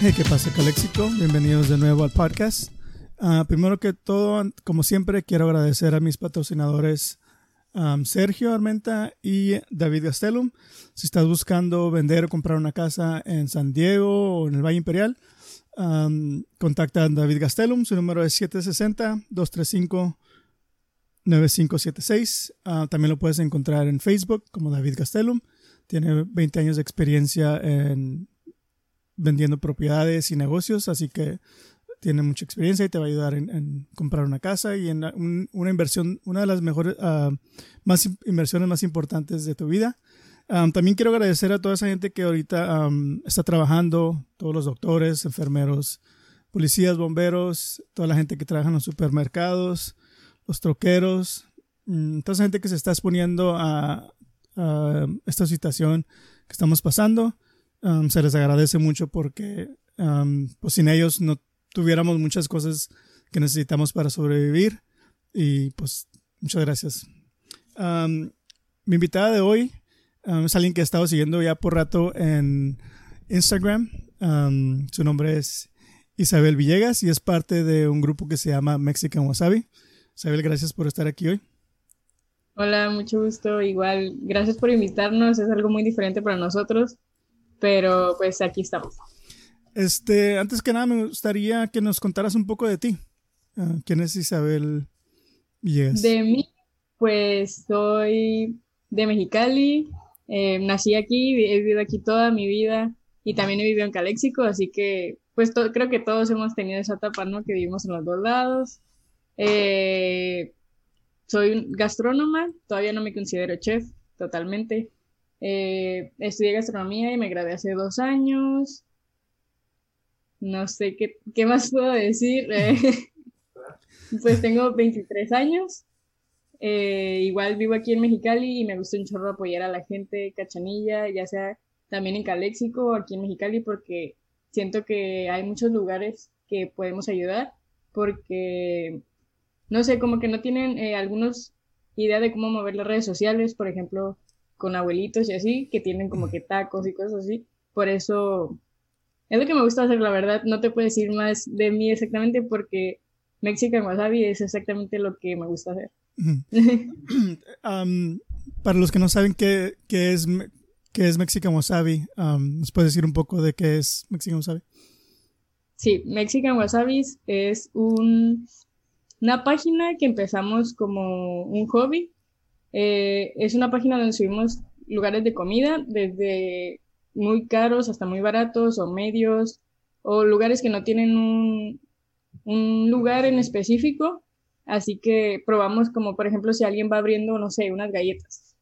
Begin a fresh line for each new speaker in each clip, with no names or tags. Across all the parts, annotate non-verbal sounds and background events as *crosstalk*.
Hey, ¿qué pasa, Caléxico? Bienvenidos de nuevo al podcast. Ah, primero que todo, como siempre, quiero agradecer a mis patrocinadores Sergio Armenta y David Gastelum. Si estás buscando vender o comprar una casa en San Diego o en el Valle Imperial, um, contacta a David Gastelum. Su número es 760-235-9576. Ah, también lo puedes encontrar en Facebook como David Gastelum. Tiene 20 años de experiencia en vendiendo propiedades y negocios, así que tiene mucha experiencia y te va a ayudar en, comprar una casa y en una inversión, una de las mejores, uh, más inversiones más importantes de tu vida. También quiero agradecer a toda esa gente que ahorita um, está trabajando, todos los doctores, enfermeros, policías, bomberos, toda la gente que trabaja en los supermercados, los troqueros, um, toda esa gente que se está exponiendo a, a esta situación que estamos pasando. Um, se les agradece mucho porque um, pues sin ellos no tuviéramos muchas cosas que necesitamos para sobrevivir y pues muchas gracias. Um, mi invitada de hoy es alguien que he estado siguiendo ya por rato en Instagram. su nombre es Isabel Villegas y es parte de un grupo que se llama Mexican Wasabi. Isabel, gracias por estar aquí hoy.
Hola, mucho gusto. Igual, gracias por invitarnos. Es algo muy diferente para nosotros pero pues aquí estamos.
Este, antes que nada me gustaría que nos contaras un poco de ti. Ah, ¿Quién es Isabel Villegas?
De mí, pues soy de Mexicali, eh, nací aquí, he vivido aquí toda mi vida y también he vivido en Caléxico, así que pues creo que todos hemos tenido esa etapa, ¿no? Que vivimos en los dos lados. Eh, soy gastrónoma, todavía no me considero chef totalmente, eh, estudié gastronomía y me gradué hace dos años. No sé qué, qué más puedo decir. Eh, *laughs* pues tengo 23 años. Eh, igual vivo aquí en Mexicali y me gusta un chorro apoyar a la gente cachanilla, ya sea también en Caléxico o aquí en Mexicali, porque siento que hay muchos lugares que podemos ayudar, porque no sé, como que no tienen eh, algunos idea de cómo mover las redes sociales, por ejemplo, con abuelitos y así, que tienen como que tacos y cosas así. Por eso es lo que me gusta hacer, la verdad. No te puedo decir más de mí exactamente porque Mexican Wasabi es exactamente lo que me gusta hacer. *laughs* *clears throat*
para los que no saben qué, qué es, qué es Mexican Wasabi, ¿nos puedes decir un poco de qué es Mexican Wasabi?
Sí, Mexican Wasabi es un, una página que empezamos como un hobby eh, es una página donde subimos lugares de comida, desde muy caros hasta muy baratos o medios, o lugares que no tienen un, lugar en específico. Así que probamos como, por ejemplo, si alguien va abriendo, no sé, unas galletas.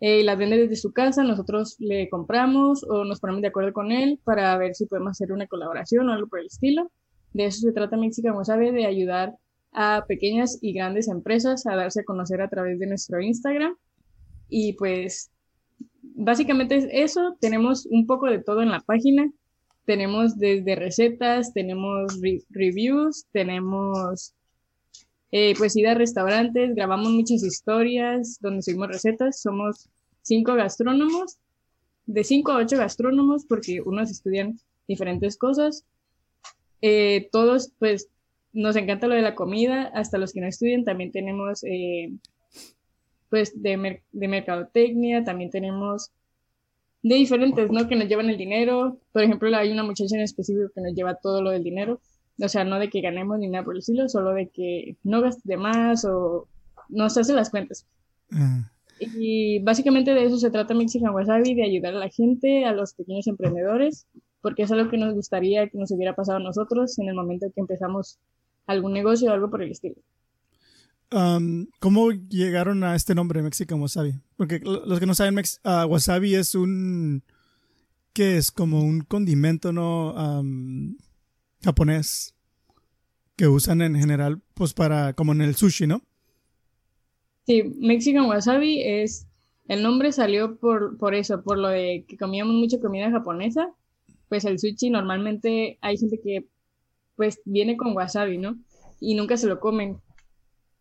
Eh, las vende desde su casa, nosotros le compramos o nos ponemos de acuerdo con él para ver si podemos hacer una colaboración o algo por el estilo. De eso se trata Mexican sabe de ayudar a pequeñas y grandes empresas a darse a conocer a través de nuestro Instagram. Y pues básicamente es eso, tenemos un poco de todo en la página. Tenemos desde recetas, tenemos reviews, tenemos eh, pues ir a restaurantes, grabamos muchas historias donde seguimos recetas. Somos cinco gastrónomos, de cinco a ocho gastrónomos, porque unos estudian diferentes cosas. Eh, todos pues nos encanta lo de la comida, hasta los que no estudian también tenemos eh, pues de, de mercadotecnia, también tenemos de diferentes, ¿no? Que nos llevan el dinero. Por ejemplo, hay una muchacha en específico que nos lleva todo lo del dinero. O sea, no de que ganemos ni nada por el estilo, solo de que no gastes de más o nos hace las cuentas. Y básicamente de eso se trata Mexican Wasabi, de ayudar a la gente, a los pequeños emprendedores, porque es algo que nos gustaría que nos hubiera pasado a nosotros en el momento que empezamos algún negocio o algo por el estilo.
Um, ¿Cómo llegaron a este nombre Mexican Wasabi? Porque los que no saben, uh, wasabi es un... ¿Qué es? Como un condimento, ¿no? Um, japonés que usan en general, pues para, como en el sushi, ¿no?
Sí, Mexican Wasabi es, el nombre salió por, por eso, por lo de que comíamos mucha comida japonesa, pues el sushi normalmente hay gente que pues viene con wasabi, ¿no? Y nunca se lo comen.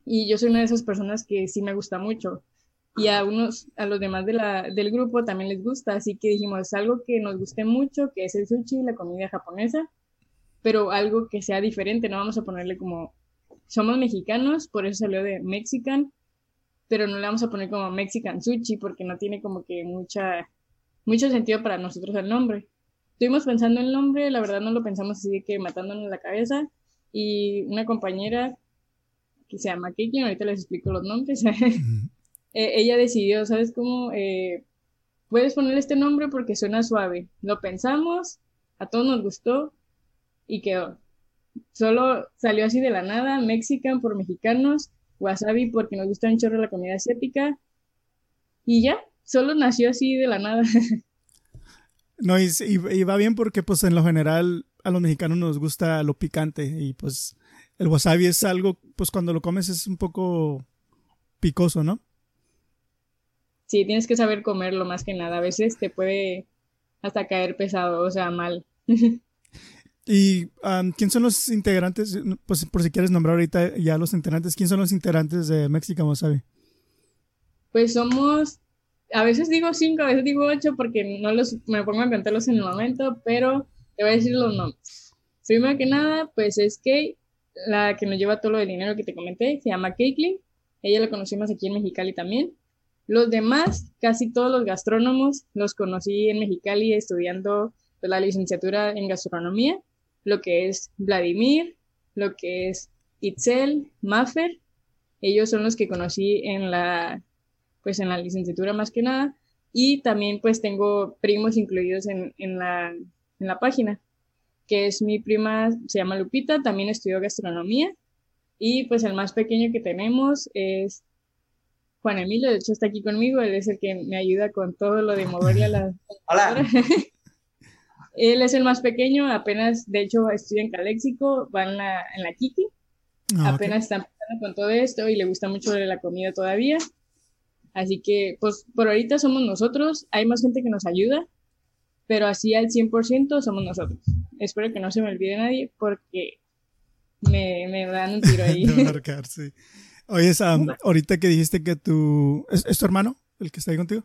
Y yo soy una de esas personas que sí me gusta mucho. y a unos, a los demás de la, del grupo también les gusta, así que dijimos algo que nos guste mucho, que es el sushi, la comida japonesa, pero algo que sea diferente, no vamos a ponerle como, somos mexicanos, por eso salió de Mexican, pero no le vamos a poner como Mexican Sushi porque no tiene como que mucha, mucho sentido para nosotros el nombre. Estuvimos pensando en el nombre, la verdad no lo pensamos así de que matándonos la cabeza, y una compañera que se llama Kiki, ahorita les explico los nombres, *laughs* eh, ella decidió, ¿sabes cómo? Eh, puedes poner este nombre porque suena suave. Lo pensamos, a todos nos gustó y quedó. Solo salió así de la nada, Mexican por mexicanos, Wasabi porque nos gusta un chorro la comida asiática y ya, solo nació así de la nada. *laughs*
No, y, y, va bien porque pues en lo general a los mexicanos nos gusta lo picante y pues el wasabi es algo, pues cuando lo comes es un poco picoso, ¿no?
Sí, tienes que saber comerlo más que nada. A veces te puede hasta caer pesado, o sea, mal. *laughs*
¿Y quién son los integrantes? Pues por si quieres nombrar ahorita ya los integrantes, ¿quién son los integrantes de Mexican Wasabi?
Pues somos, a veces digo cinco, a veces digo ocho porque no los, me pongo a contarlos en el momento, pero te voy a decir los nombres. Primero que nada, pues es Kay, la que nos lleva todo lo del dinero que te comenté, se llama Caitlin. Ella la conocimos aquí en Mexicali también. Los demás, casi todos los gastrónomos, los conocí en Mexicali estudiando pues, la licenciatura en gastronomía, lo que es Vladimir, lo que es Itzel, Maffer. Ellos son los que conocí en la, pues en la licenciatura más que nada. Y también pues tengo primos incluidos en, en, la, en la página que es mi prima, se llama Lupita, también estudió gastronomía. Y pues el más pequeño que tenemos es Juan Emilio, de hecho está aquí conmigo, él es el que me ayuda con todo lo de moverle a la... *laughs*
Hola. *laughs*
él es el más pequeño, apenas, de hecho, estudia en Caléxico, va en la, en la Kiki, ah, apenas está empezando con todo esto y le gusta mucho la comida todavía. Así que, pues, por ahorita somos nosotros, hay más gente que nos ayuda, pero así al 100% somos nosotros. Espero que no se me olvide nadie porque me, me dan un tiro ahí. *laughs*
marcar, sí. Oye, Sam, ahorita que dijiste que tu... ¿Es, tu hermano el que está ahí contigo?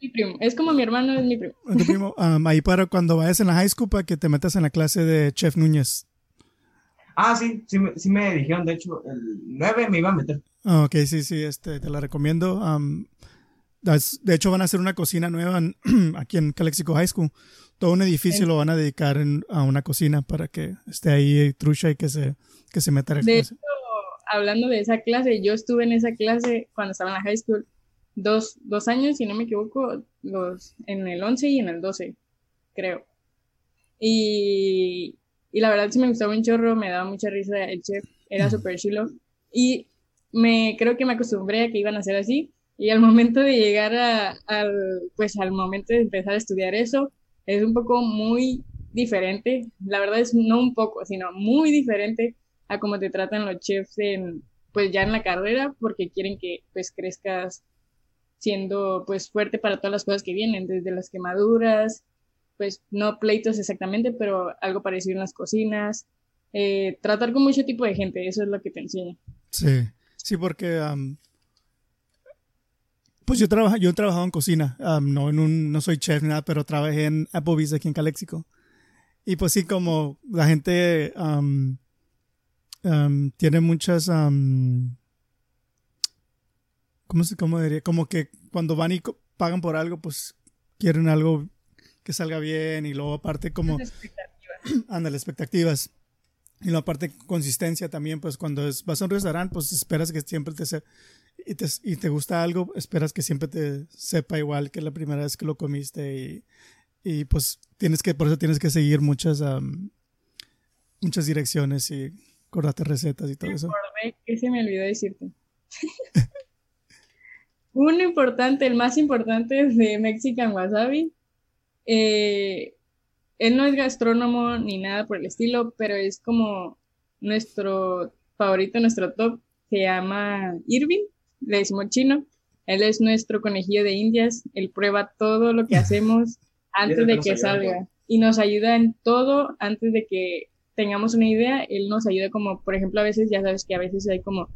Mi primo. Es como mi hermano, es mi primo.
Tu primo. *laughs* ahí para cuando vayas en la high school para que te metas en la clase de Chef Núñez.
Ah, sí, sí, sí me dijeron, de hecho, el 9 me iba a meter.
Ah, ok, sí, sí, este, te la recomiendo. de hecho, van a hacer una cocina nueva *clears throat* aquí en Calexico High School todo un edificio lo van a dedicar a una cocina para que esté ahí trucha y que se, que se meta
De hecho, hablando de esa clase, yo estuve en esa clase cuando estaba en la high school dos, dos años, si no me equivoco, los, en el 11 y en el 12, creo. Y, y la verdad sí me gustaba un chorro, me daba mucha risa el chef, era súper chulo. Y me creo que me acostumbré a que iban a ser así. Y al momento de llegar a, al, pues al momento de empezar a estudiar eso, es un poco muy diferente, la verdad es no un poco, sino muy diferente a cómo te tratan los chefs en, pues ya en la carrera, porque quieren que pues crezcas siendo pues fuerte para todas las cosas que vienen, desde las quemaduras, pues no pleitos exactamente, pero algo parecido en las cocinas, eh, tratar con mucho tipo de gente, eso es lo que te enseña.
Sí, sí, porque pues yo, trabajo, yo he trabajado en cocina, no, en un, no soy chef ni nada, pero trabajé en Applebee's aquí en Calexico. Y pues sí, como la gente tiene muchas... ¿cómo, se, ¿Cómo diría? Como que cuando van y pagan por algo, pues quieren algo que salga bien y luego aparte como... *clears throat* Ándale, expectativas. Y luego aparte consistencia también, pues cuando vas a un restaurante, pues esperas que siempre te, sea y te, y te gusta algo, esperas que siempre te sepa igual que la primera vez que lo comiste y, y pues tienes que, por eso tienes que seguir muchas, muchas direcciones y acordarte recetas y todo eso.
que se me olvidó decirte. *laughs* Uno importante, el más importante de Mexican Wasabi. Eh, él no es gastrónomo ni nada por el estilo, pero es como nuestro favorito, nuestro top. Se llama Irving le decimos chino. Él es nuestro conejillo de indias. Él prueba todo lo que *laughs* hacemos antes de que salga. Y nos ayuda en todo antes de que tengamos una idea. Él nos ayuda como, por ejemplo, a veces, ya sabes que a veces hay como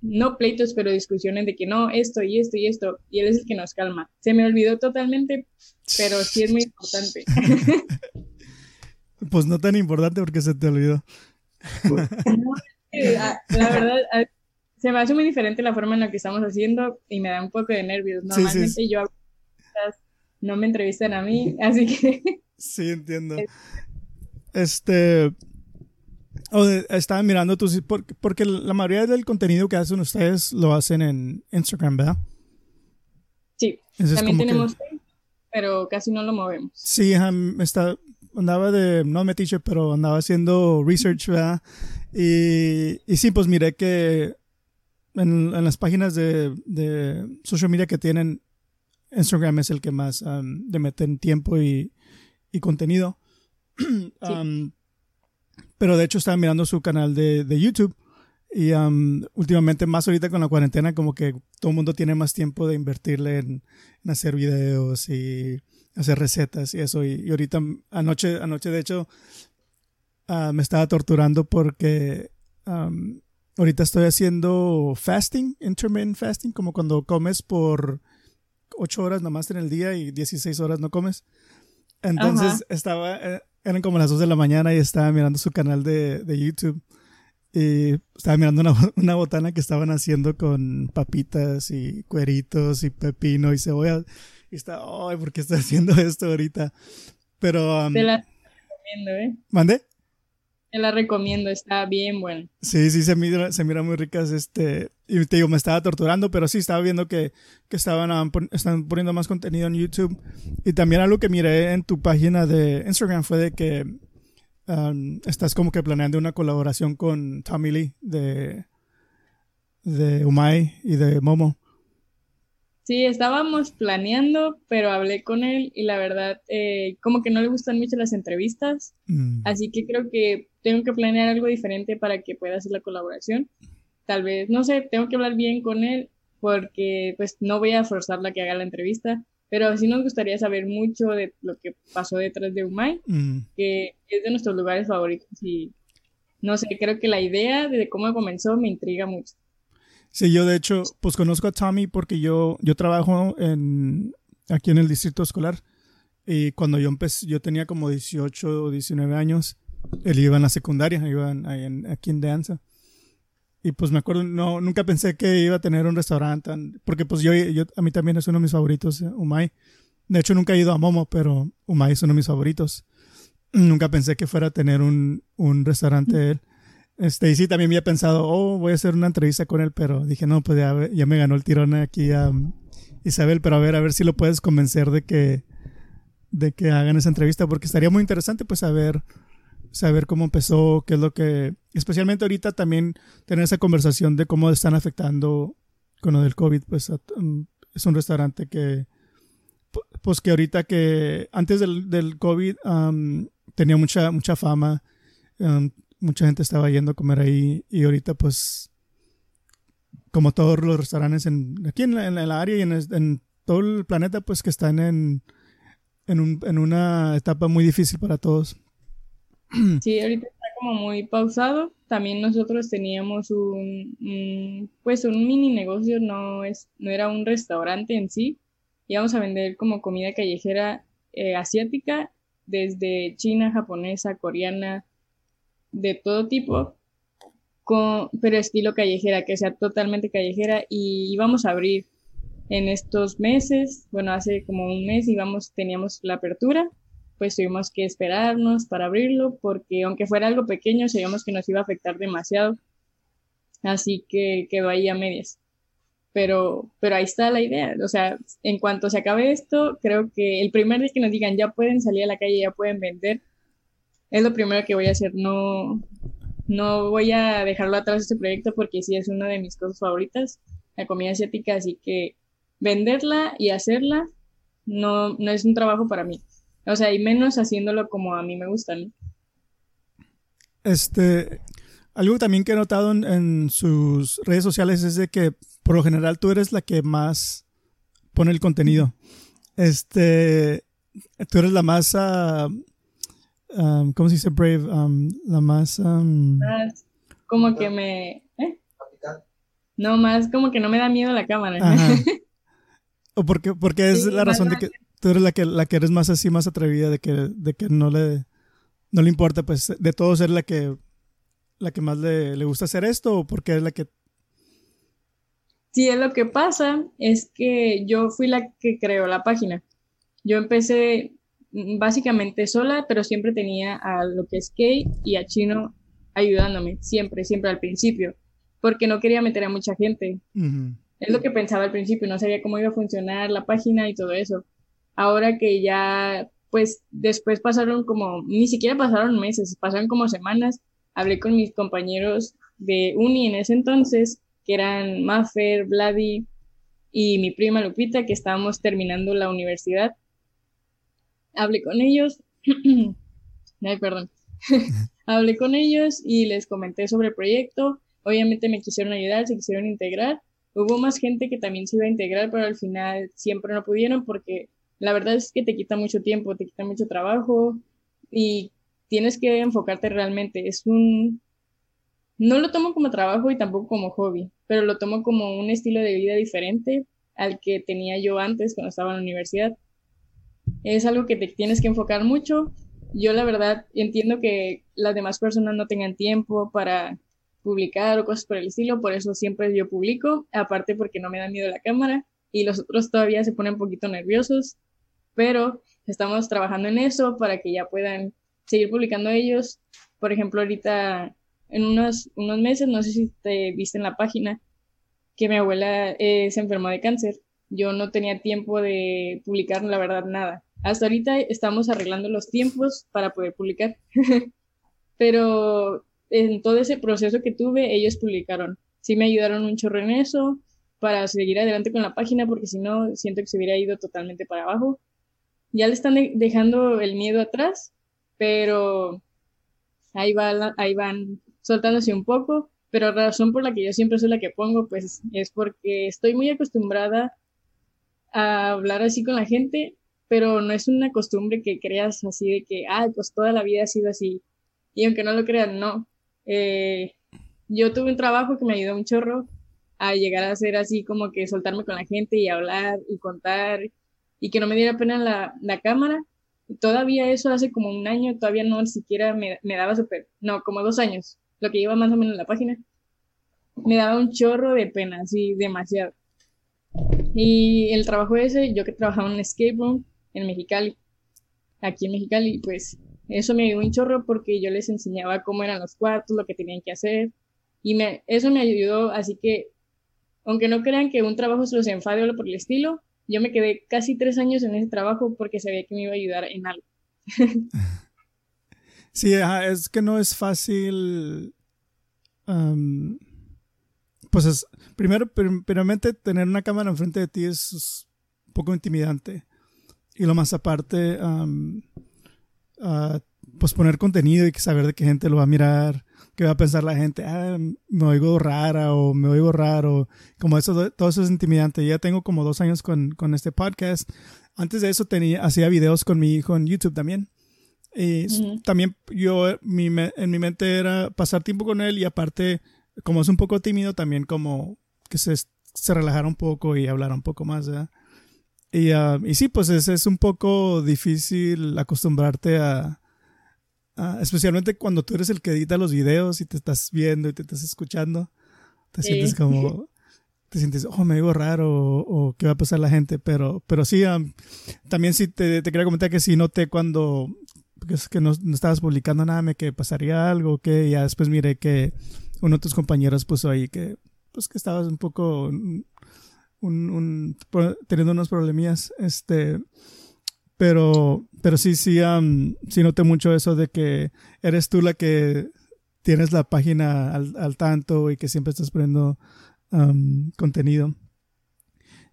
no pleitos, pero discusiones de que no, esto y esto y esto, y él es el que nos calma. Se me olvidó totalmente, pero sí es muy importante. *laughs*
pues no tan importante porque se te olvidó.
Ah, la verdad, ah, se me hace muy diferente la forma en la que estamos haciendo y me da un poco de nervios. Normalmente yo no me entrevistan a mí, así que...
Sí, entiendo. *laughs* Este... estaba mirando tus... Porque la mayoría del contenido que hacen ustedes lo hacen en Instagram, ¿verdad?
Sí, también tenemos... pero casi no lo movemos.
Sí, está, andaba de, no metiche, pero andaba haciendo research, ¿verdad? Y, y sí, pues miré que en, las páginas de, de, social media que tienen, Instagram es el que más um, le meten tiempo y, y contenido. *clears throat* Um, pero de hecho estaba mirando su canal de, de YouTube y um, últimamente más ahorita con la cuarentena como que todo el mundo tiene más tiempo de invertirle en, hacer videos y hacer recetas y eso. Y, ahorita anoche, anoche de hecho uh, me estaba torturando porque ahorita estoy haciendo fasting, intermittent fasting, como cuando comes por 8 horas nomás en el día y 16 horas no comes. Entonces estaba, eh, eran como las 2 de la mañana y estaba mirando su canal de, de YouTube. Y estaba mirando una, *laughs* una, botana que estaban haciendo con papitas y cueritos y pepino y cebolla. Y estaba, ay, ¿por qué estoy haciendo esto ahorita? Pero...
Te la recomiendo, ¿eh?
¿Mande?
Te la recomiendo, está bien bueno.
Sí, sí, se mira, se mira muy ricas. Este, y te digo, me estaba torturando, pero sí estaba viendo que, que estaban um, están poniendo más contenido en YouTube. Y también algo que miré en tu página de Instagram fue de que um, estás como que planeando una colaboración con Tommy Lee de, de Umai y de Momo.
Sí, estábamos planeando, pero hablé con él y la verdad, eh, como que no le gustan mucho las entrevistas, mm. así que creo que tengo que planear algo diferente para que pueda hacer la colaboración. Tal vez, no sé, tengo que hablar bien con él porque pues no voy a forzarla a que haga la entrevista, pero sí nos gustaría saber mucho de lo que pasó detrás de Umay, mm. que es de nuestros lugares favoritos y no sé, creo que la idea de cómo comenzó me intriga mucho.
Sí, yo de hecho, pues conozco a Tommy porque yo, yo trabajo en, aquí en el distrito escolar. Y cuando yo empecé, yo tenía como 18 o 19 años. Él iba en la secundaria, iba en, aquí en Danza. Y pues me acuerdo, no, nunca pensé que iba a tener un restaurante, porque pues yo, yo, a mí también es uno de mis favoritos, eh, Umay. De hecho, nunca he ido a Momo, pero Umay es uno de mis favoritos. Nunca pensé que fuera a tener un, un restaurante él. Este, y sí, también había pensado, oh, voy a hacer una entrevista con él, pero dije, no, pues ya, ya me ganó el tirón aquí a um, Isabel, pero a ver, a ver si lo puedes convencer de que, de que hagan esa entrevista, porque estaría muy interesante, pues, saber, saber cómo empezó, qué es lo que, especialmente ahorita también tener esa conversación de cómo están afectando con lo del COVID, pues, um, es un restaurante que, pues, que ahorita que, antes del, del COVID, tenía mucha, mucha fama, mucha gente estaba yendo a comer ahí y ahorita pues como todos los restaurantes en, aquí en la, área y en, todo el planeta pues que están en, en, un, en una etapa muy difícil para todos. *clears throat*
Sí, ahorita está como muy pausado. También nosotros teníamos un, pues un mini negocio, no es, no era un restaurante en sí. Íbamos a vender como comida callejera eh, asiática, desde china, japonesa, coreana, de todo tipo, con, pero estilo callejera, que sea totalmente callejera y íbamos a abrir en estos meses, bueno, hace como un mes íbamos, teníamos la apertura, pues tuvimos que esperarnos para abrirlo porque aunque fuera algo pequeño, sabíamos que nos iba a afectar demasiado, así que quedó ahí a medias. Pero, pero ahí está la idea, o sea, en cuanto se acabe esto, creo que el primer día que nos digan ya pueden salir a la calle, ya pueden vender, es lo primero que voy a hacer. No, no voy a dejarlo atrás este proyecto porque sí es una de mis cosas favoritas, la comida asiática, así que venderla y hacerla no, no es un trabajo para mí. O sea, y menos haciéndolo como a mí me gusta,
Este, algo también que he notado en, sus redes sociales es de que por lo general tú eres la que más pone el contenido. Este, tú eres la más uh, um, ¿cómo se dice brave? Um, la más... Um,
como que me... ¿eh? No, más como que no me da miedo la cámara. *laughs*
o porque, porque es la razón de que tú eres la que, la que eres más así, más atrevida, de que, de que no le, no le importa, pues, de todos ser la que, la que más le, le gusta hacer esto, o porque es la que
Sí, lo que pasa es que yo fui la que creó la página. Yo empecé mm, básicamente sola, pero siempre tenía a lo que es Kay y a Chino ayudándome, siempre, siempre al principio, porque no quería meter a mucha gente. Es lo que pensaba al principio, no sabía cómo iba a funcionar la página y todo eso. Ahora que ya, pues después pasaron como, ni siquiera pasaron meses, pasaron como semanas, hablé con mis compañeros de uni en ese entonces que eran Maffer, Vladi y mi prima Lupita, que estábamos terminando la universidad. Hablé con ellos. *clears throat* Ay, perdón. *laughs* Hablé con ellos y les comenté sobre el proyecto. Obviamente me quisieron ayudar, se quisieron integrar. Hubo más gente que también se iba a integrar, pero al final siempre no pudieron porque la verdad es que te quita mucho tiempo, te quita mucho trabajo y tienes que enfocarte realmente. Es un no lo tomo como trabajo y tampoco como hobby, pero lo tomo como un estilo de vida diferente al que tenía yo antes cuando estaba en la universidad. Es algo que te tienes que enfocar mucho. Yo la verdad entiendo que las demás personas no tengan tiempo para publicar o cosas por el estilo, por eso siempre yo publico, aparte porque no me da miedo la cámara y los otros todavía se ponen un poquito nerviosos, pero estamos trabajando en eso para que ya puedan seguir publicando ellos. Por ejemplo, ahorita en unos, unos meses, no sé si te viste en la página, que mi abuela eh, se enfermó de cáncer. Yo no tenía tiempo de publicar, la verdad, nada. Hasta ahorita estamos arreglando los tiempos para poder publicar. *laughs* Pero en todo ese proceso que tuve, ellos publicaron. Sí me ayudaron un chorro en eso para seguir adelante con la página, porque si no, siento que se hubiera ido totalmente para abajo. Ya le están dejando el miedo atrás, pero ahí, va, ahí van soltándose un poco, pero la razón por la que yo siempre soy la que pongo, pues es porque estoy muy acostumbrada a hablar así con la gente, pero no es una costumbre que creas así de que, ah, pues toda la vida ha sido así. Y aunque no lo crean, no. Eh, yo tuve un trabajo que me ayudó un chorro a llegar a ser así como que soltarme con la gente y hablar y contar y que no me diera pena la, la cámara. todavía eso hace como un año, todavía no siquiera me, me daba súper, no, como dos años lo que lleva más o menos en la página, me daba un chorro de pena, así demasiado. Y el trabajo ese, yo que trabajaba en un escape room en Mexicali, aquí en Mexicali, pues eso me ayudó un chorro porque yo les enseñaba cómo eran los cuartos, lo que tenían que hacer. Y me, eso me ayudó, así que, aunque no crean que un trabajo se los enfade o por el estilo, yo me quedé casi tres años en ese trabajo porque sabía que me iba a ayudar en algo. *laughs*
Sí, es que no es fácil. pues es, primero, primeramente, tener una cámara enfrente de ti es, un poco intimidante. Y lo más aparte, pues poner contenido y saber de qué gente lo va a mirar, qué va a pensar la gente, ah, me oigo rara o me oigo raro, como eso, todo eso es intimidante. Ya tengo como dos años con, con este podcast. Antes de eso tenía, hacía videos con mi hijo en YouTube también. Y también yo, mi, en mi mente era pasar tiempo con él y aparte, como es un poco tímido, también como que se, se relajara un poco y hablara un poco más, Y, uh, y sí, pues es, es, un poco difícil acostumbrarte a, especialmente cuando tú eres el que edita los videos y te estás viendo y te estás escuchando, te sientes como, te sientes, oh, me digo raro o, qué va a pasar la gente, pero, pero sí, también sí te, te, quería comentar que sí noté cuando, es que no, estabas publicando nada, me que pasaría algo, que ya después miré que uno de tus compañeros puso ahí que, pues que estabas un poco, un, un, teniendo unos problemillas, este, pero, pero sí, sí, sí noté mucho eso de que eres tú la que tienes la página al, al tanto y que siempre estás poniendo contenido.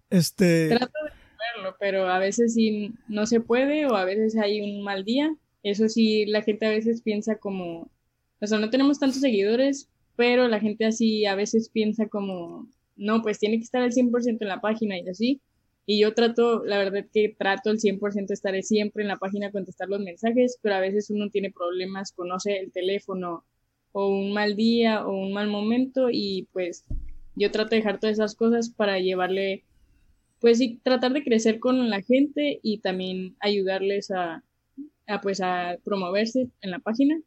Este...
Trato de verlo, pero a veces sí no se puede o a veces hay un mal día eso sí, la gente a veces piensa como, o sea, no tenemos tantos seguidores, pero la gente así a veces piensa como, no, pues tiene que estar al 100% en la página y así. Y yo trato, la verdad que trato el 100% estaré siempre en la página a contestar los mensajes, pero a veces uno tiene problemas, conoce el teléfono o un mal día o un mal momento y pues yo trato de dejar todas esas cosas para llevarle, pues sí, tratar de crecer con la gente y también ayudarles a, a pues a promoverse en la página.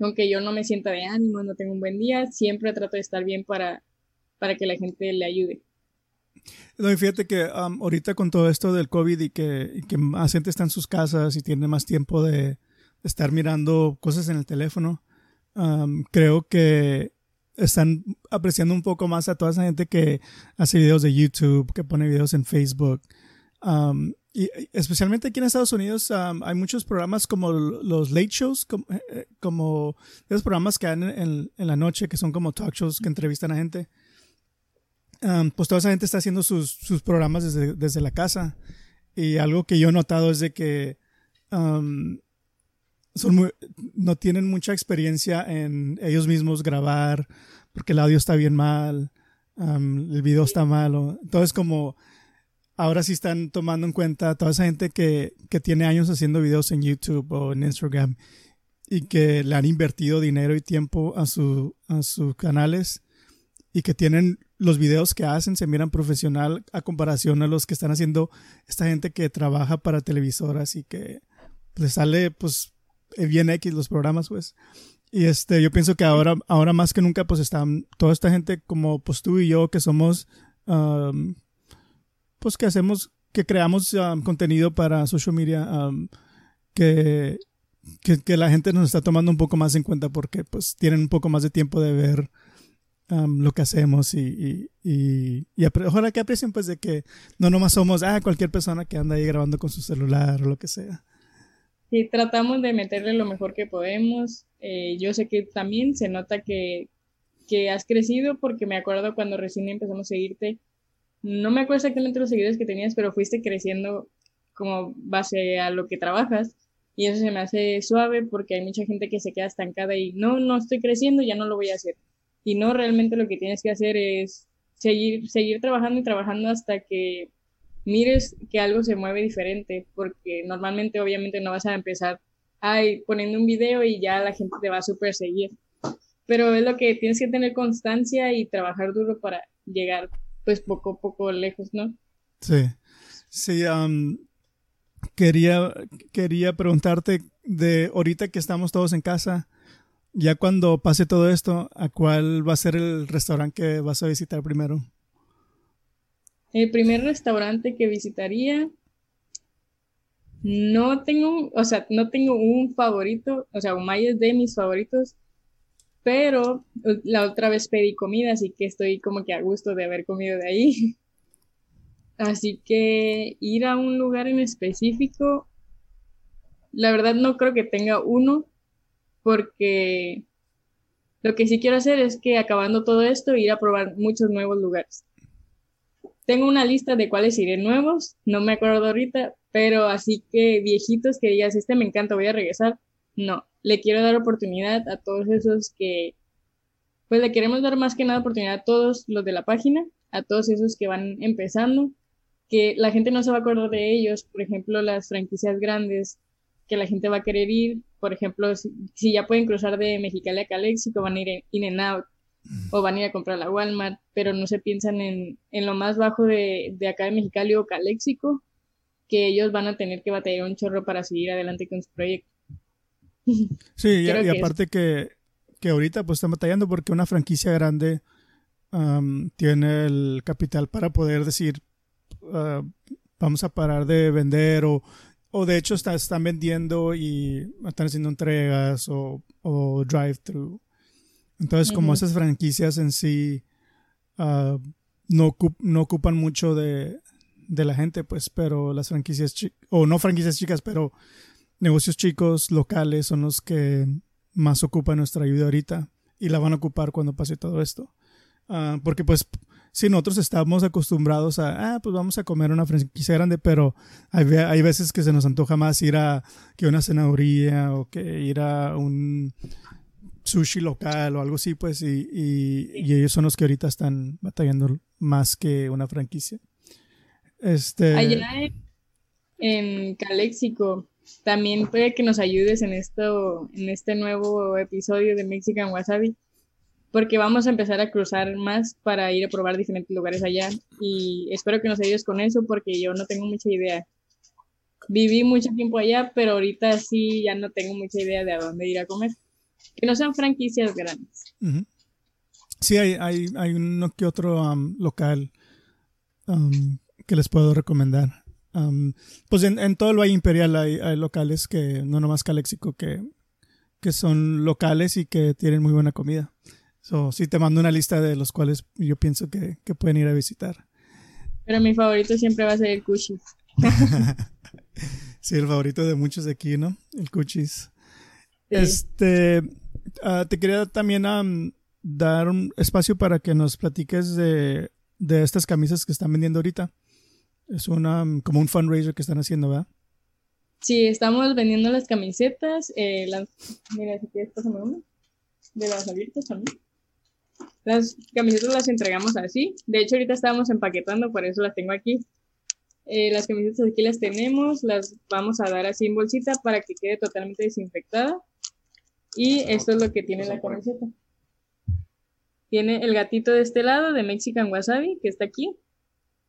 Aunque yo no me sienta de ánimo, no tengo un buen día, siempre trato de estar bien para, para que la gente le ayude.
No, y fíjate que ahorita con todo esto del COVID y que, que, más gente está en sus casas y tiene más tiempo de, estar mirando cosas en el teléfono, creo que están apreciando un poco más a toda esa gente que hace videos de YouTube, que pone videos en Facebook. Y especialmente aquí en Estados Unidos hay muchos programas como los late shows, como, eh, eh, como esos programas que en, en, la noche, que son como talk shows que entrevistan a gente pues toda esa gente está haciendo sus, sus programas desde, desde, la casa. Y algo que yo he notado es de que son no tienen mucha experiencia en ellos mismos grabar, porque el audio está bien mal, el video está malo. Entonces como ahora sí están tomando en cuenta toda esa gente que, que tiene años haciendo videos en YouTube o en Instagram y que le han invertido dinero y tiempo a, su, a sus canales y que tienen los videos que hacen se miran profesional a comparación a los que están haciendo esta gente que trabaja para televisoras y que les sale pues bien X los programas pues. Y este yo pienso que ahora ahora más que nunca pues están toda esta gente como pues tú y yo que somos pues que hacemos que creamos contenido para social media que, que, que la gente nos está tomando un poco más en cuenta porque pues tienen un poco más de tiempo de ver lo que hacemos y, y, y, ojalá que aprecien pues de que no nomás somos ah, cualquier persona que anda ahí grabando con su celular o lo que sea.
Sí, tratamos de meterle lo mejor que podemos. Eh, yo sé que también se nota que, que has crecido porque me acuerdo cuando recién empezamos a seguirte, no me acuerdo exactamente los seguidores que tenías, pero fuiste creciendo como base a lo que trabajas. Y eso se me hace suave porque hay mucha gente que se queda estancada y no, no estoy creciendo, ya no lo voy a hacer y no realmente lo que tienes que hacer es seguir, seguir trabajando y trabajando hasta que mires que algo se mueve diferente, porque normalmente obviamente no vas a empezar ay, poniendo un video y ya la gente te va a super seguir. Pero es lo que tienes que tener constancia y trabajar duro para llegar pues poco a poco lejos, ¿no?
Sí, sí, quería, quería preguntarte de ahorita que estamos todos en casa, ya cuando pase todo esto, ¿a cuál va a ser el restaurante que vas a visitar primero?
El primer restaurante que visitaría, no tengo, o sea, no tengo un favorito, o sea, Umay es de mis favoritos, pero la otra vez pedí comida, así que estoy como que a gusto de haber comido de ahí. *laughs* Así que ir a un lugar en específico, la verdad no creo que tenga uno, porque lo que sí quiero hacer es que acabando todo esto, ir a probar muchos nuevos lugares. Tengo una lista de cuáles iré nuevos, no me acuerdo ahorita, pero así que viejitos que digas, este me encanta, voy a regresar. No, le quiero dar oportunidad a todos esos que, pues le queremos dar más que nada oportunidad a todos los de la página, a todos esos que van empezando, que la gente no se va a acordar de ellos, por ejemplo, las franquicias grandes, que la gente va a querer ir, por ejemplo, si, ya pueden cruzar de Mexicali a Calexico, van a ir in and out o van a ir a comprar la Walmart, pero no se piensan en, lo más bajo de, de, acá de Mexicali o Calexico, que ellos van a tener que batallar un chorro para seguir adelante con su proyecto. *laughs*
Sí, y, aparte que, que, ahorita pues están batallando porque una franquicia grande tiene el capital para poder decir ah, vamos a parar de vender o o de hecho están vendiendo y están haciendo entregas o, o drive-thru. Entonces, como esas franquicias en sí ah, no, no ocupan mucho de, de, la gente, pues, pero las franquicias, o no franquicias chicas, pero negocios chicos, locales, son los que más ocupan nuestra ayuda ahorita y la van a ocupar cuando pase todo esto. Ah, porque pues si nosotros estamos acostumbrados a, ah, pues vamos a comer una franquicia grande, pero hay, veces que se nos antoja más ir a que una cenaduría o que ir a un sushi local o algo así, pues, y, y, ellos son los que ahorita están batallando más que una franquicia. Este...
Allá en, Calexico, también puede que nos ayudes en esto, en este nuevo episodio de Mexican Wasabi porque vamos a empezar a cruzar más para ir a probar diferentes lugares allá y espero que nos ayudes con eso porque yo no tengo mucha idea. Viví mucho tiempo allá, pero ahorita sí ya no tengo mucha idea de a dónde ir a comer. Que no sean franquicias grandes.
Sí, hay, hay, hay uno que otro um, local um, que les puedo recomendar. Um, pues en, todo el Valle Imperial hay, locales que, no nomás Calexico, que, que son locales y que tienen muy buena comida. So, sí, te mando una lista de los cuales yo pienso que, pueden ir a visitar.
Pero mi favorito siempre va a ser el Cuchis. *laughs*
sí, el favorito de muchos de aquí, ¿no? El Cuchis. Este, ah, te quería también dar un espacio para que nos platiques de, de estas camisas que están vendiendo ahorita. Es una, como un fundraiser que están haciendo, ¿verdad?
Sí, estamos vendiendo las camisetas. Eh, las, mira, si quieres, pásame una. De las abiertas también. Las camisetas las entregamos así. De hecho, ahorita estábamos empaquetando, por eso las tengo aquí. Eh, las camisetas aquí las tenemos, las vamos a dar así en bolsita para que quede totalmente desinfectada. Y esto es lo que tiene la camiseta. Tiene el gatito de este lado de Mexican Wasabi, que está aquí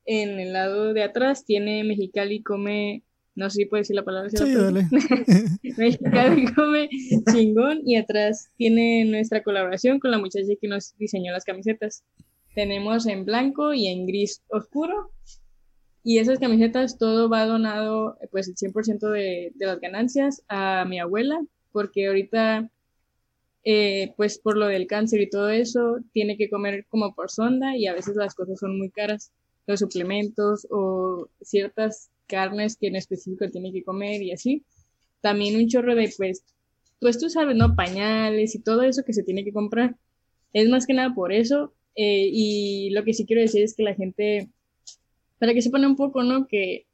en el lado de atrás tiene Mexicali come, no sé si puedo decir la palabra.
sí, dale. *laughs*
Mexicali come chingón y atrás tiene nuestra colaboración con la muchacha que nos diseñó las camisetas. Tenemos en blanco y en gris oscuro. Y esas camisetas todo va donado, pues el 100% de, de las ganancias a mi abuela, porque ahorita eh, pues por lo del cáncer y todo eso, tiene que comer como por sonda y a veces las cosas son muy caras los suplementos o ciertas carnes que en específico tiene que comer y así. También un chorro de, pues, pues tú sabes, ¿no? Pañales y todo eso que se tiene que comprar. Es más que nada por eso. Eh, y lo que sí quiero decir es que la gente, para que sepan un poco, ¿no? Que,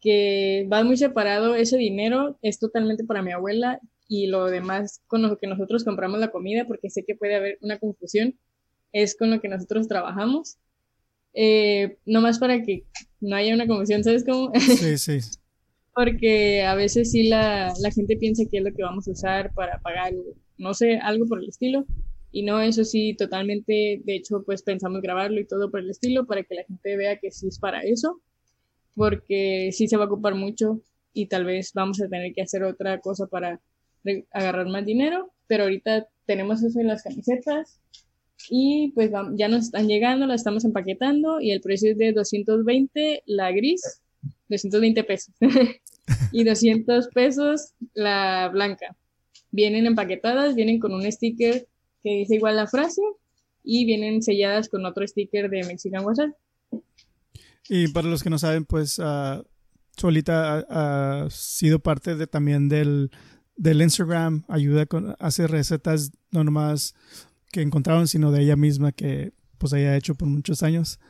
que va muy separado ese dinero, es totalmente para mi abuela y lo demás con lo que nosotros compramos la comida, porque sé que puede haber una confusión, es con lo que nosotros trabajamos eh, nomás para que no haya una confusión, ¿sabes cómo?
Sí, *laughs* sí.
Porque a veces sí la, la, gente piensa que es lo que vamos a usar para pagar, no sé, algo por el estilo. Y no, eso sí, totalmente, de hecho, pues pensamos grabarlo y todo por el estilo para que la gente vea que sí es para eso, porque sí se va a ocupar mucho y tal vez vamos a tener que hacer otra cosa para agarrar más dinero, pero ahorita tenemos eso en las camisetas, y pues ya nos están llegando, la estamos empaquetando y el precio es de 220 la gris, 220 pesos. *laughs* y 200 pesos la blanca. Vienen empaquetadas, vienen con un sticker que dice igual la frase y vienen selladas con otro sticker de Mexican WhatsApp.
Y para los que no saben, pues uh, Solita ha, sido parte de, también del, del Instagram, ayuda con, hace recetas no nomás que encontraron, sino de ella misma que pues haya hecho por muchos años.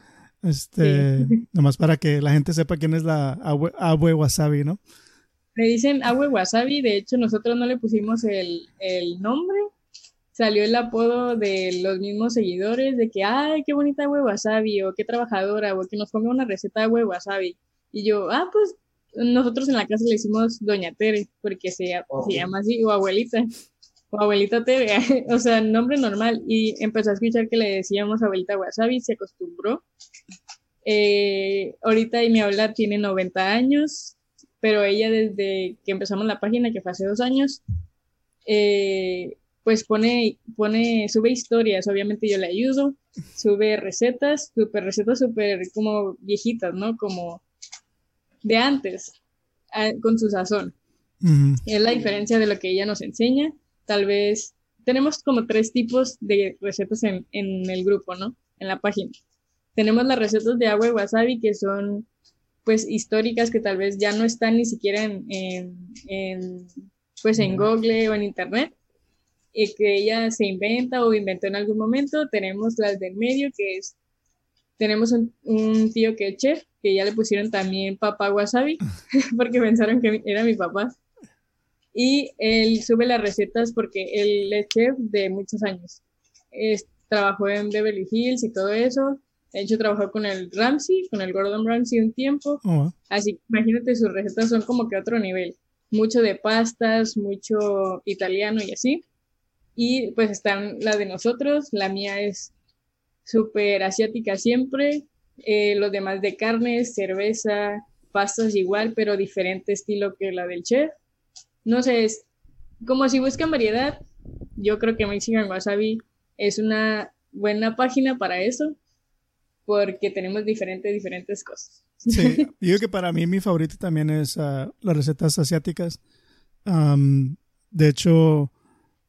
Este, *laughs* nomás para que la gente sepa quién es la abue, wasabi, ¿no?
Le dicen abue wasabi, de hecho nosotros no le pusimos el, el, nombre, salió el apodo de los mismos seguidores de que, ay, qué bonita abue wasabi, o qué trabajadora, o que nos ponga una receta de abue wasabi. Y yo, ah, pues nosotros en la casa le hicimos Doña Tere, porque se, se oh. llama así, o abuelita abuelita Tere, *laughs* o sea, nombre normal, y empezó a escuchar que le decíamos abuelita Wasabi, se acostumbró. Eh, ahorita y mi abuela tiene 90 años, pero ella desde que empezamos la página, que fue hace dos años, eh, pues pone, pone, sube historias, obviamente yo le ayudo, sube recetas, super recetas súper como viejitas, ¿no? Como de antes, con su sazón. Es la diferencia de lo que ella nos enseña tal vez tenemos como tres tipos de recetas en, el grupo, ¿no? En la página. Tenemos las recetas de agua y wasabi que son pues históricas que tal vez ya no están ni siquiera en, pues en Google o en internet y que ella se inventa o inventó en algún momento. Tenemos las del medio que es tenemos un, un, tío que es chef, que ya le pusieron también papá wasabi, *laughs* porque pensaron que era mi papá y él sube las recetas porque él es chef de muchos años. trabajó en Beverly Hills y todo eso. De hecho, trabajó con el Ramsey, con el Gordon Ramsay un tiempo. Oh, Así, imagínate, sus recetas son como que otro nivel. Mucho de pastas, mucho italiano y así. Y pues están la de nosotros, la mía es súper asiática siempre, eh, los demás de carnes, cerveza, pastas igual, pero diferente estilo que la del chef. No sé, es como si buscan variedad, yo creo que Mexican Wasabi es una buena página para eso, porque tenemos diferentes, diferentes cosas.
Sí, *laughs* yo que para mí mi favorito también es ah, las recetas asiáticas. de hecho,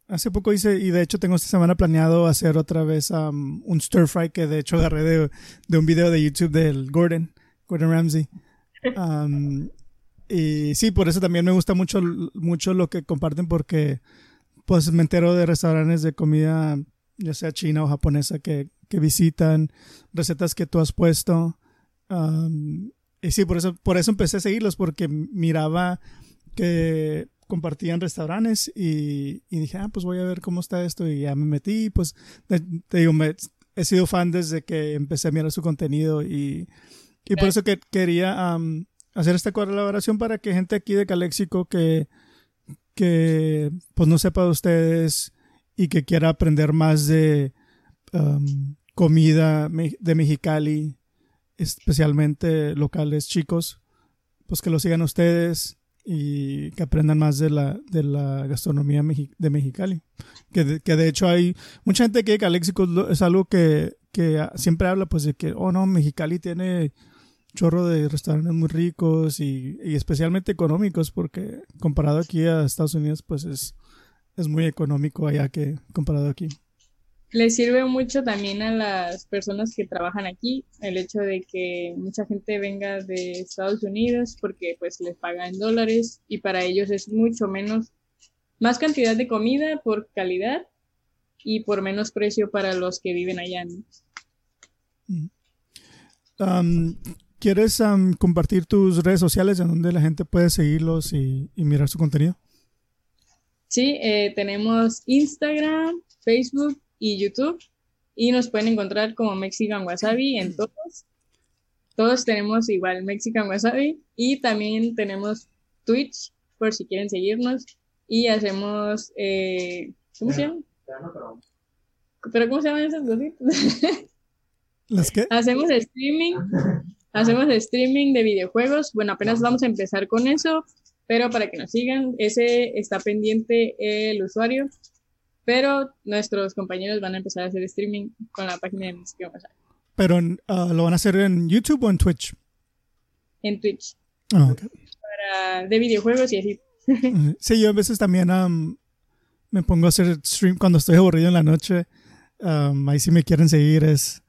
hace poco hice, y de hecho tengo esta semana planeado hacer otra vez un stir fry que de hecho agarré de, de, un video de YouTube del Gordon, Gordon Ramsay. Y sí, por eso también me gusta mucho, mucho lo que comparten porque pues me entero de restaurantes de comida, ya sea china o japonesa, que, que visitan, recetas que tú has puesto. y sí, por eso, por eso empecé a seguirlos, porque miraba que compartían restaurantes y, y, dije, ah, pues voy a ver cómo está esto y ya me metí, pues te digo, me, he sido fan desde que empecé a mirar su contenido y, y por eso que quería hacer esta colaboración para que gente aquí de Calexico que, que pues no sepa de ustedes y que quiera aprender más de comida de Mexicali, especialmente locales chicos, pues que lo sigan ustedes y que aprendan más de la, de la gastronomía de Mexicali. Que de, que de hecho hay mucha gente que Calexico es algo que, que siempre habla pues de que, oh no, Mexicali tiene chorro de restaurantes muy ricos y, y, especialmente económicos porque comparado aquí a Estados Unidos pues es, es muy económico allá que comparado aquí
le sirve mucho también a las personas que trabajan aquí el hecho de que mucha gente venga de Estados Unidos porque pues les paga en dólares y para ellos es mucho menos, más cantidad de comida por calidad y por menos precio para los que viven allá.
Mm. ¿Quieres compartir tus redes sociales en donde la gente puede seguirlos y, mirar su contenido?
Sí, eh, tenemos Instagram, Facebook y YouTube. Y nos pueden encontrar como Mexican Wasabi en todos. Todos tenemos igual Mexican Wasabi. Y también tenemos Twitch, por si quieren seguirnos. Y hacemos. Eh, ¿Cómo se llama? ¿Pero cómo se llaman esas cositas?
¿Las qué?
Hacemos streaming. *laughs* Hacemos streaming de videojuegos. Bueno, apenas vamos a empezar con eso. Pero para que nos sigan, ese está pendiente el usuario pero nuestros compañeros van a empezar a hacer streaming con la página de Música
¿Pero uh, lo van a hacer en YouTube o en Twitch?
En Twitch.
Ah, okay.
Para, de videojuegos y así.
sí, yo a veces también um, me pongo a hacer stream cuando estoy aburrido en la noche. Um, ahí si me quieren seguir es...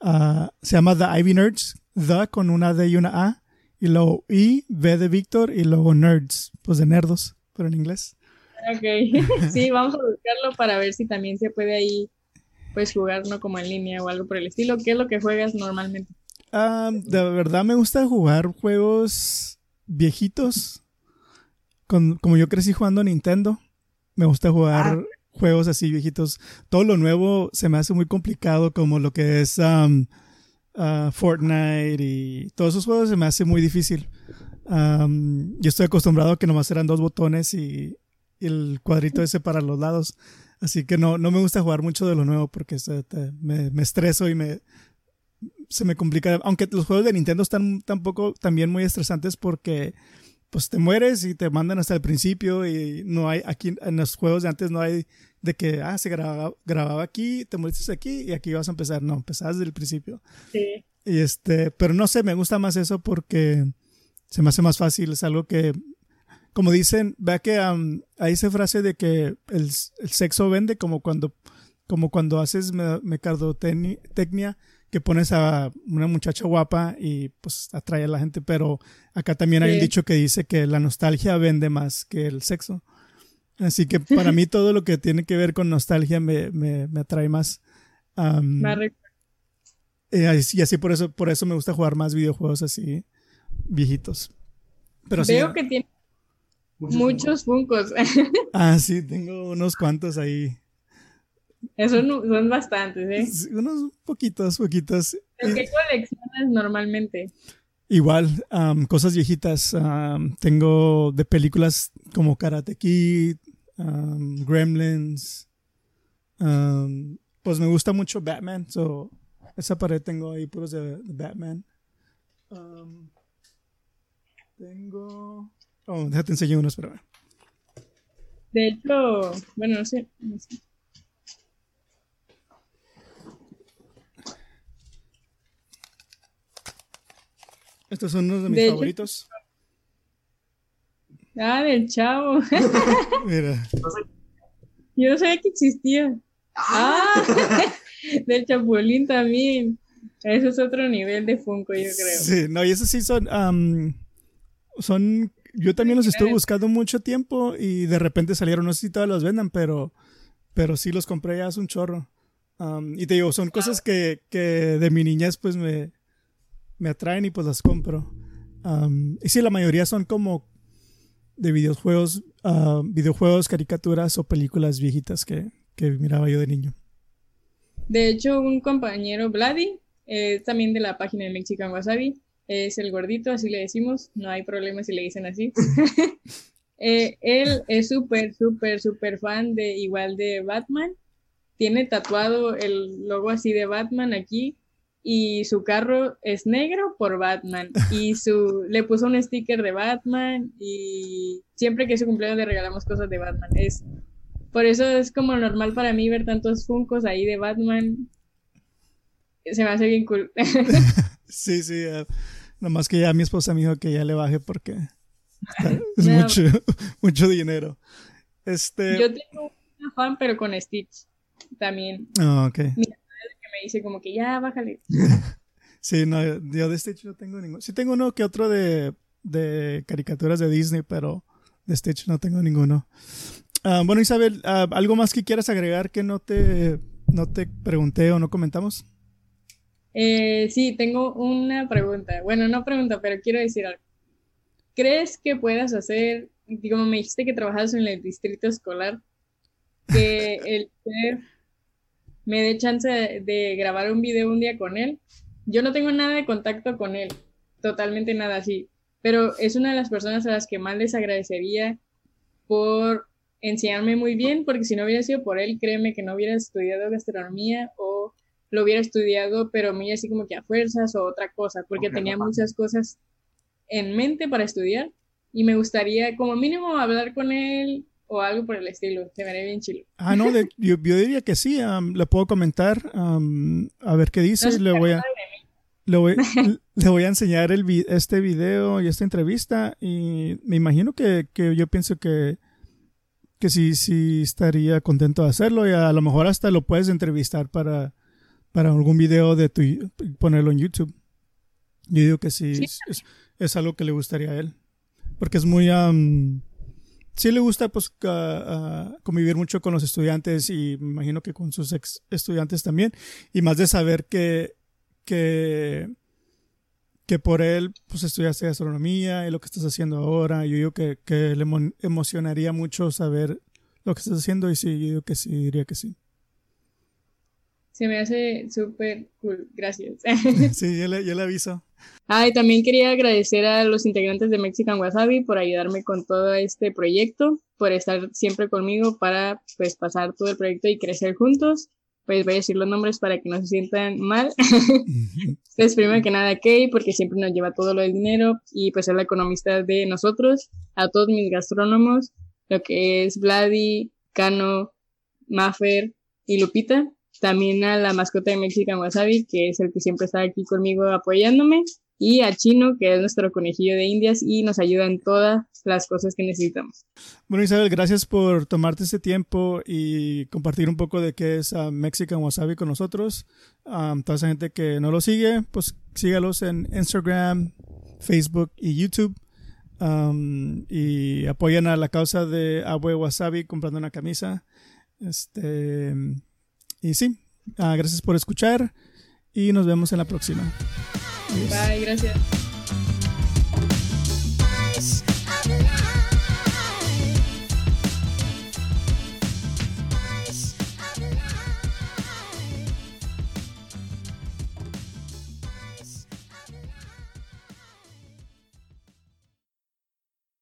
Uh, se llama The Ivy Nerds. The con una D y una A. Y luego I, V de Víctor y luego Nerds. Pues de nerdos, pero en inglés.
Ok, *laughs* sí, vamos a buscarlo para ver si también se puede ahí pues jugar, ¿no? Como en línea o algo por el estilo. ¿Qué es lo que juegas normalmente?
Ah, de verdad me gusta jugar juegos viejitos. Con, como yo crecí jugando Nintendo, me gusta jugar ah. juegos así viejitos. Todo lo nuevo se me hace muy complicado, como lo que es um, uh, Fortnite y todos esos juegos se me hace muy difícil. Yo estoy acostumbrado a que nomás eran dos botones y el cuadrito ese para los lados. Así que no, no me gusta jugar mucho de lo nuevo porque me, me, estreso y me, se me complica. Aunque los juegos de Nintendo están tampoco también muy estresantes porque pues te mueres y te mandan hasta el principio y no hay aquí en los juegos de antes no hay de que ah se grababa, grababa aquí, te moriste aquí y aquí vas a empezar. No, empezabas desde el principio.
Sí.
Y este, pero no sé, me gusta más eso porque se me hace más fácil, es algo que como dicen, vea que hay esa frase de que el, sexo vende como cuando, como cuando haces mecardotecnia, que pones a una muchacha guapa y pues atrae a la gente, pero acá también hay un dicho que dice que la nostalgia vende más que el sexo. Así que para mí todo lo que tiene que ver con nostalgia me, me, me atrae más. Eh, y así por eso, por eso me gusta jugar más videojuegos así viejitos. Pero
Veo que tiene Muchos, funcos. *laughs*
ah, sí, tengo unos cuantos ahí.
Son, son bastantes,
¿eh? Unos poquitos, poquitos.
qué coleccionas normalmente?
Igual, cosas viejitas. tengo de películas como Karate Kid, Gremlins, pues me gusta mucho Batman, so esa pared tengo ahí puros de, de Batman. Tengo. Oh, déjate enseñar unos, pero.
De hecho, bueno, no sé. no sé.
Estos son unos de mis
De hecho-
favoritos.
Ah, del chavo. *laughs*
Mira.
Yo no sabía que existía. Ah, *laughs* del chapulín también. Eso es otro nivel de Funko, yo creo.
Sí, no, y esos sí son. son. Yo también los estuve buscando mucho tiempo y de repente salieron. No sé si todavía los vendan, pero. Pero sí los compré ya hace un chorro. Y te digo, son cosas que, que de mi niñez pues me, me atraen y pues las compro. Am, y sí, la mayoría son como de videojuegos, ah, videojuegos, caricaturas o películas viejitas que, que miraba yo de niño.
De hecho, un compañero, Vladi, es también de la página de Mexican Wasabi, es el gordito, así le decimos, no hay problema si le dicen así. *laughs* Eh, él es súper, súper, súper fan de igual de Batman. Tiene tatuado el logo así de Batman aquí y su carro es negro por Batman y su le puso un sticker de Batman y siempre que es su cumpleaños le regalamos cosas de Batman. Es por eso es como normal para mí ver tantos Funkos ahí de Batman. Se me hace bien cool. *laughs*
Sí, sí. eh, nomás que ya mi esposa me dijo que ya le baje porque está- *laughs* es
No.
mucho, *laughs* mucho dinero. Este.
Yo tengo una fan, pero con Stitch también.
ah, ok.
Me dice como que ya, bájale. *laughs*
Sí, no, yo de Stitch no tengo ninguno. Sí tengo uno que otro de, de caricaturas de Disney, pero de Stitch no tengo ninguno. Ah, bueno, Isabel, ah, ¿algo más que quieras agregar que no te, no te pregunté o no comentamos?
Eh, sí, tengo una pregunta. Bueno, no pregunta, pero quiero decir algo. ¿Crees que puedas hacer, como me dijiste que trabajas en el distrito escolar, que *laughs* el chef me dé chance de, de grabar un video un día con él? Yo no tengo nada de contacto con él, totalmente nada así, pero es una de las personas a las que más les agradecería por enseñarme muy bien, porque si no hubiera sido por él, créeme que no hubiera estudiado gastronomía o lo hubiera estudiado, pero muy así como que a fuerzas o otra cosa, porque tenía
papá.
muchas cosas en mente para estudiar y me gustaría como mínimo hablar con él o algo por el estilo, se haría bien chilo.
Ah, no, de- yo, yo diría que sí, am, le puedo comentar, am, a ver qué dice,
No
le voy a, le voy, *laughs* le voy a enseñar el, este video y esta entrevista y me imagino que, que yo pienso que, que sí, sí estaría contento de hacerlo y a lo mejor hasta lo puedes entrevistar para, para algún video de tu, ponerlo en YouTube. Yo digo que sí,
Sí.
Es, es- algo que le gustaría a él, porque es muy... am, sí le gusta pues convivir mucho con los estudiantes y me imagino que con sus ex estudiantes también. Y más de saber que que que por él pues estudiaste gastronomía y lo que estás haciendo ahora. Yo digo que, que le emo- emocionaría mucho saber lo que estás haciendo y sí yo digo que sí diría que sí.
Se me hace súper cool, gracias. *laughs*
sí yo le, yo le aviso
Ah, y también quería agradecer a los integrantes de Mexican Wasabi por ayudarme con todo este proyecto, por estar siempre conmigo para pues pasar todo el proyecto y crecer juntos. Pues voy a decir los nombres para que no se sientan mal. Pues primero que nada Kay, porque siempre nos lleva todo lo del dinero y pues es la economista de nosotros, a todos mis gastrónomos, lo que es Vladi, Cano, Maffer y Lupita, también a la mascota de Mexican Wasabi, que es el que siempre está aquí conmigo apoyándome, y a Chino, que es nuestro conejillo de indias y nos ayuda en todas las cosas que necesitamos.
Bueno, Isabel, gracias por tomarte este tiempo y compartir un poco de qué es ah, Mexican Wasabi con nosotros. Um, toda esa gente que no lo sigue, pues sígalos en Instagram, Facebook y YouTube. Um, y apoyan a la causa de Abue Wasabi comprando una camisa. Este, y sí, ah, gracias por escuchar y nos vemos en la próxima.
Bye, gracias.